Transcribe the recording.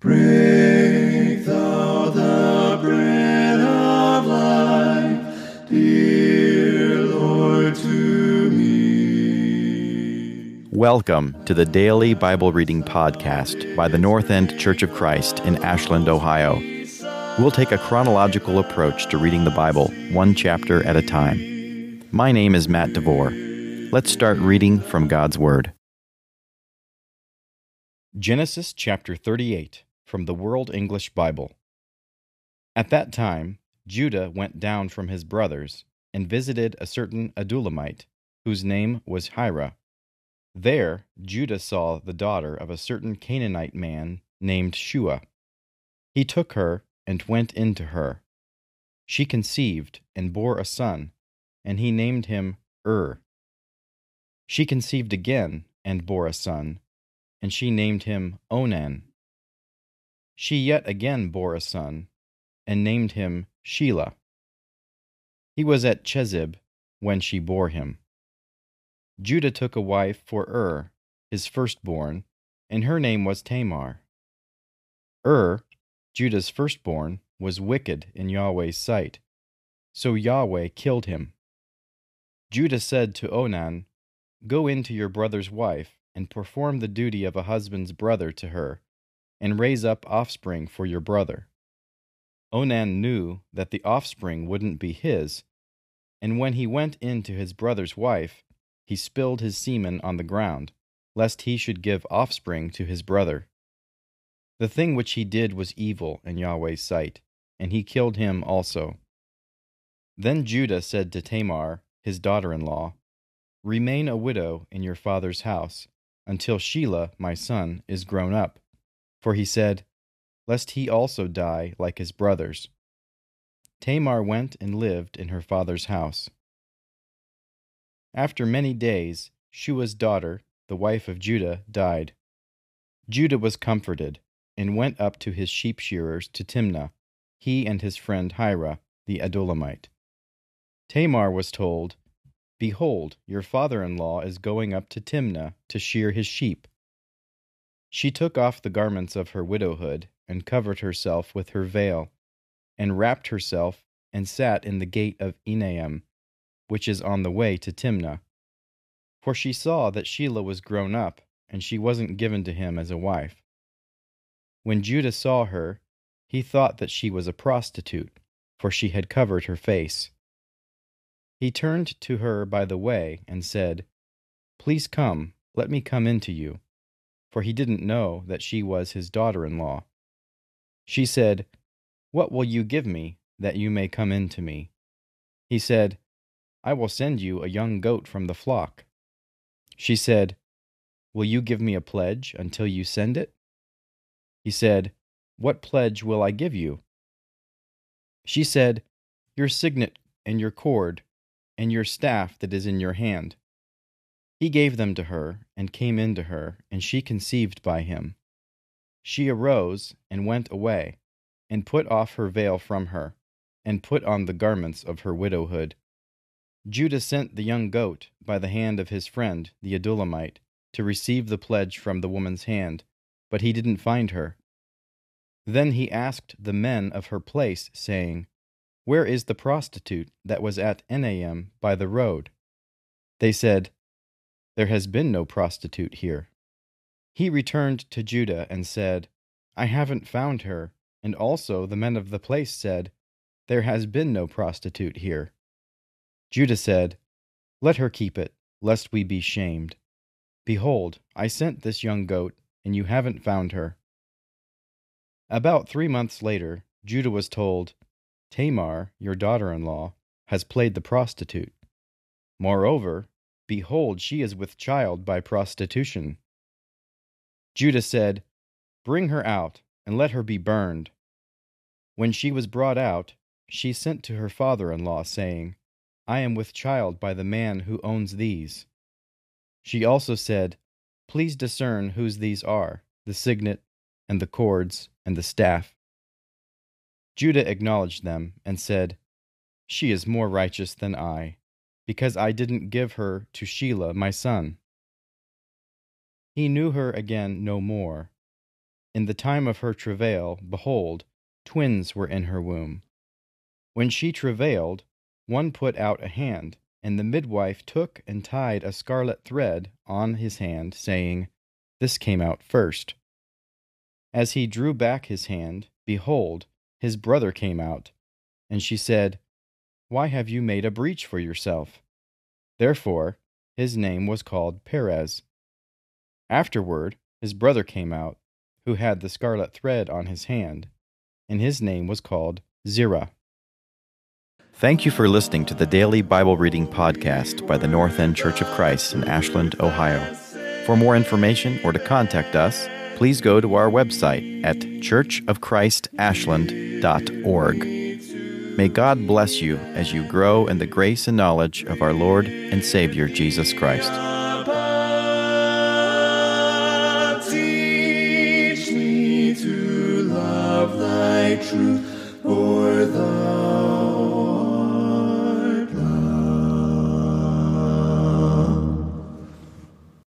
Break thou the bread of life, dear Lord, to me. Welcome to the daily Bible reading podcast by the North End Church of Christ in Ashland, Ohio. We'll take a chronological approach to reading the Bible, one chapter at a time. My name is Matt DeVore. Let's start reading from God's Word. Genesis chapter 38 from the World English Bible. At that time, Judah went down from his brothers and visited a certain Adullamite, whose name was Hira. There, Judah saw the daughter of a certain Canaanite man named Shua. He took her and went into her. She conceived and bore a son, and he named him Ur. She conceived again and bore a son, and she named him Onan. She yet again bore a son, and named him Shelah. He was at Chezib when she bore him. Judah took a wife for Ur, his firstborn, and her name was Tamar. Ur, Judah's firstborn, was wicked in Yahweh's sight, so Yahweh killed him. Judah said to Onan, Go into your brother's wife, and perform the duty of a husband's brother to her and raise up offspring for your brother. Onan knew that the offspring wouldn't be his, and when he went in to his brother's wife, he spilled his semen on the ground, lest he should give offspring to his brother. The thing which he did was evil in Yahweh's sight, and he killed him also. Then Judah said to Tamar, his daughter in law, Remain a widow in your father's house, until Shelah, my son, is grown up for he said, Lest he also die like his brothers. Tamar went and lived in her father's house. After many days, Shua's daughter, the wife of Judah, died. Judah was comforted, and went up to his sheep shearers to Timnah, he and his friend Hira, the Adullamite. Tamar was told, Behold, your father in law is going up to Timnah to shear his sheep. She took off the garments of her widowhood, and covered herself with her veil, and wrapped herself, and sat in the gate of Enaim, which is on the way to Timnah. For she saw that Shelah was grown up, and she wasn't given to him as a wife. When Judah saw her, he thought that she was a prostitute, for she had covered her face. He turned to her by the way and said, Please come, let me come in to you for he didn't know that she was his daughter in law. She said, What will you give me, that you may come in to me? He said, I will send you a young goat from the flock. She said, Will you give me a pledge until you send it? He said, What pledge will I give you? She said, Your signet and your cord, and your staff that is in your hand. He gave them to her, and came in to her, and she conceived by him. She arose, and went away, and put off her veil from her, and put on the garments of her widowhood. Judah sent the young goat by the hand of his friend, the Adullamite, to receive the pledge from the woman's hand, but he didn't find her. Then he asked the men of her place, saying, Where is the prostitute that was at Enaim by the road? They said, there has been no prostitute here. He returned to Judah and said, I haven't found her. And also the men of the place said, There has been no prostitute here. Judah said, Let her keep it, lest we be shamed. Behold, I sent this young goat, and you haven't found her. About three months later, Judah was told, Tamar, your daughter in law, has played the prostitute. Moreover, Behold, she is with child by prostitution. Judah said, Bring her out, and let her be burned. When she was brought out, she sent to her father in law, saying, I am with child by the man who owns these. She also said, Please discern whose these are, the signet, and the cords, and the staff. Judah acknowledged them, and said, She is more righteous than I because I didn't give her to Shelah my son. He knew her again no more. In the time of her travail, behold, twins were in her womb. When she travailed, one put out a hand, and the midwife took and tied a scarlet thread on his hand, saying, This came out first. As he drew back his hand, behold, his brother came out. And she said, Why have you made a breach for yourself? Therefore his name was called Perez. Afterward his brother came out, who had the scarlet thread on his hand, and his name was called Zerah. Thank you for listening to the daily Bible reading podcast by the North End Church of Christ in Ashland, Ohio. For more information or to contact us, please go to our website at churchofchristashland.org. May God bless you as you grow in the grace and knowledge of our Lord and Savior Jesus Christ. Teach me to love thy truth